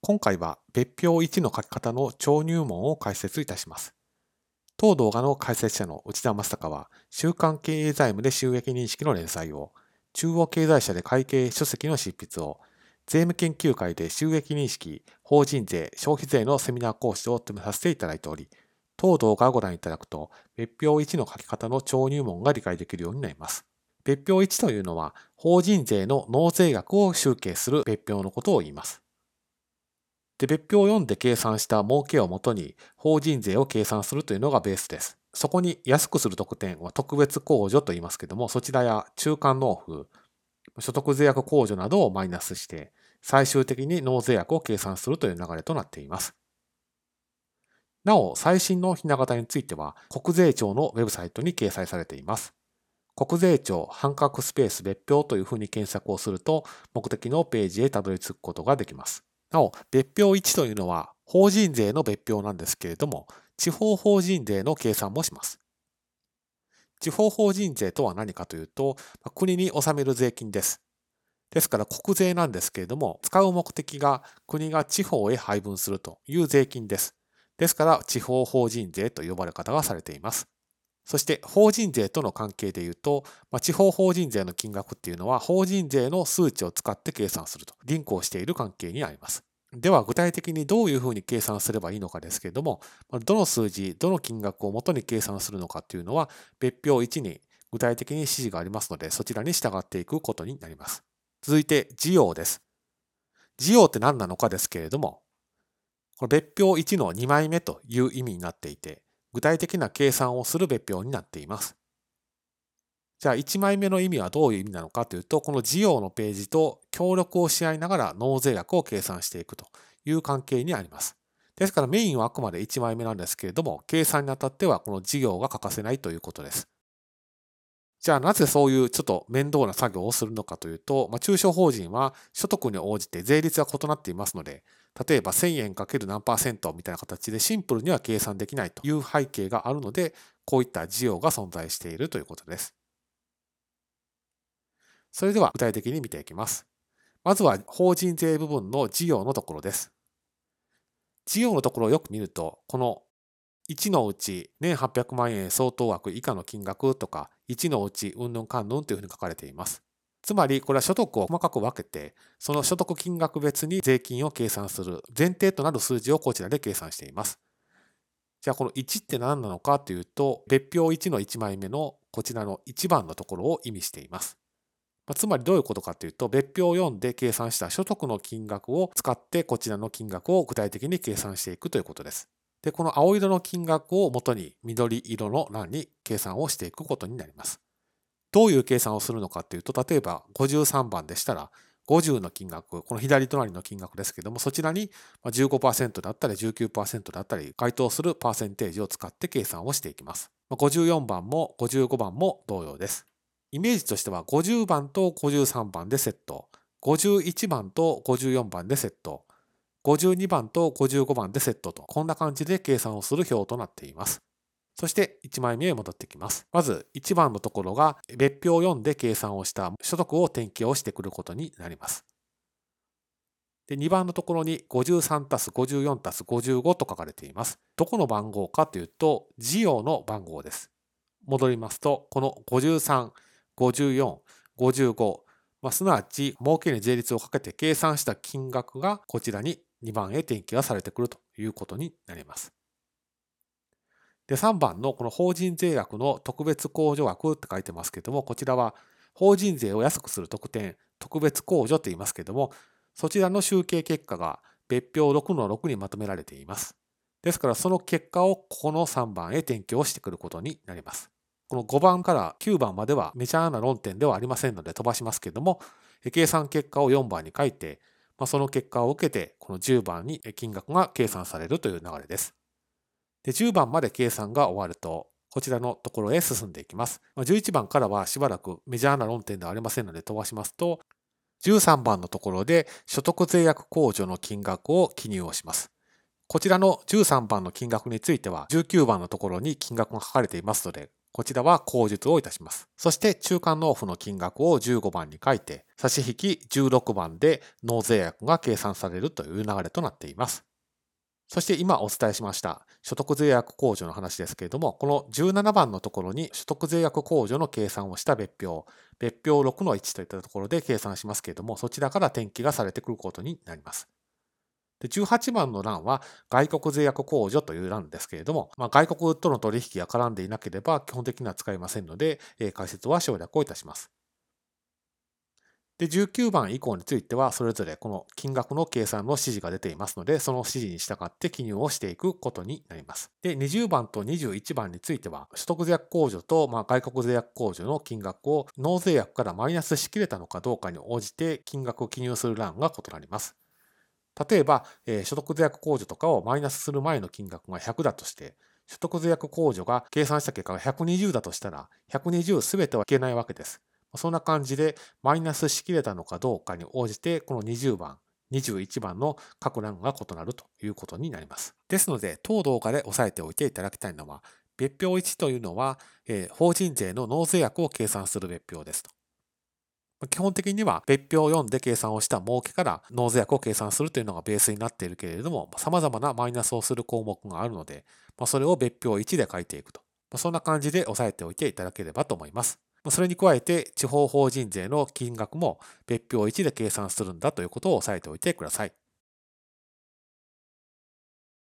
今回は別表1の書き方の超入門を解説いたします。当動画の解説者の内田正孝は、週刊経営財務で収益認識の連載を、中央経済社で会計書籍の執筆を、税務研究会で収益認識、法人税、消費税のセミナー講師を務めさせていただいており、当動画をご覧いただくと、別表1の書き方の超入門が理解できるようになります。別表1というのは、法人税の納税額を集計する別表のことを言います。で、別表を読んで計算した儲けをもとに法人税を計算するというのがベースです。そこに安くする特典は特別控除と言いますけども、そちらや中間納付、所得税額控除などをマイナスして、最終的に納税額を計算するという流れとなっています。なお、最新のひな形については、国税庁のウェブサイトに掲載されています。国税庁半角スペース別表というふうに検索をすると、目的のページへたどり着くことができます。なお、別表1というのは法人税の別表なんですけれども、地方法人税の計算もします。地方法人税とは何かというと、国に納める税金です。ですから国税なんですけれども、使う目的が国が地方へ配分するという税金です。ですから地方法人税と呼ばれ方がされています。そして法人税との関係でいうと、まあ、地方法人税の金額っていうのは法人税の数値を使って計算すると、リンクをしている関係にあります。では具体的にどういうふうに計算すればいいのかですけれども、どの数字、どの金額をもとに計算するのかっていうのは、別表1に具体的に指示がありますので、そちらに従っていくことになります。続いて、事業です。事業って何なのかですけれども、この別表1の2枚目という意味になっていて、具体的な計算をする別表になっています。じゃあ1枚目の意味はどういう意味なのかというと、この事業のページと協力をし合いながら納税額を計算していくという関係にあります。ですからメインはあくまで1枚目なんですけれども、計算にあたってはこの事業が欠かせないということです。じゃあなぜそういうちょっと面倒な作業をするのかというと、まあ、中小法人は所得に応じて税率が異なっていますので、例えば1000円かける何パーセントみたいな形でシンプルには計算できないという背景があるので、こういった事業が存在しているということです。それでは具体的に見ていきます。まずは法人税部分の事業のところです。事業のところをよく見ると、この1のうち年800万円相当額以下の金額とか、1のうちうんぬんかんぬんというふうに書かれています。つまり、これは所得を細かく分けて、その所得金額別に税金を計算する前提となる数字をこちらで計算しています。じゃあ、この1って何なのかというと、別表1の1枚目のこちらの1番のところを意味しています。つまりどういうことかというと、別表を読んで計算した所得の金額を使ってこちらの金額を具体的に計算していくということです。で、この青色の金額をもとに緑色の欄に計算をしていくことになります。どういう計算をするのかというと、例えば53番でしたら、50の金額、この左隣の金額ですけども、そちらに15%だったり19%だったり、該当するパーセンテージを使って計算をしていきます。54番も55番も同様です。イメージとしては50番と53番でセット、51番と54番でセット、52番と55番でセットと、こんな感じで計算をする表となっています。そして1枚目へ戻ってきます。まず1番のところが別表を読んで計算をした所得を転記をしてくることになります。で2番のところに53たす54たす55と書かれています。どこの番号かというと、事業の番号です。戻りますと、この53、54、55、まあ、すなわち儲けに税率をかけて計算した金額がこちらに2番へ転記がされてくるということになります。で、3番のこの法人税額の特別控除額って書いてますけども、こちらは法人税を安くする特典、特別控除と言いますけども、そちらの集計結果が別表6の6にまとめられています。ですからその結果をここの3番へ転記をしてくることになります。この5番から9番まではメジャーな論点ではありませんので飛ばしますけども、計算結果を4番に書いて、まあ、その結果を受けて、この10番に金額が計算されるという流れです。で、10番まで計算が終わると、こちらのところへ進んでいきます。11番からはしばらくメジャーな論点ではありませんので飛ばしますと、13番のところで所得税額控除の金額を記入をします。こちらの13番の金額については19番のところに金額が書かれていますので、こちらは口述をいたします。そして中間納付の金額を15番に書いて、差し引き16番で納税額が計算されるという流れとなっています。そして今お伝えしました所得税額控除の話ですけれども、この17番のところに所得税額控除の計算をした別表、別表6の1といったところで計算しますけれども、そちらから転記がされてくることになります。で18番の欄は外国税約控除という欄ですけれども、まあ、外国との取引が絡んでいなければ基本的には使いませんので、えー、解説は省略をいたします。で、19番以降については、それぞれこの金額の計算の指示が出ていますので、その指示に従って記入をしていくことになります。で、20番と21番については、所得税約控除と、まあ、外国税約控除の金額を納税額からマイナスしきれたのかどうかに応じて金額を記入する欄が異なります。例えば、えー、所得税約控除とかをマイナスする前の金額が100だとして、所得税約控除が計算した結果が120だとしたら、120すべてはいけないわけです。そんな感じでマイナスしきれたのかどうかに応じてこの20番21番の各欄が異なるということになります。ですので、当動画で押さえておいていただきたいのは、別表1というのは、えー、法人税の納税額を計算する別表ですと。基本的には別表を読んで計算をした儲けから納税額を計算するというのがベースになっているけれども、様々なマイナスをする項目があるので、それを別表1で書いていくと。そんな感じで押さえておいていただければと思います。それに加えて、地方法人税の金額も別表1で計算するんだということを押さえておいてください。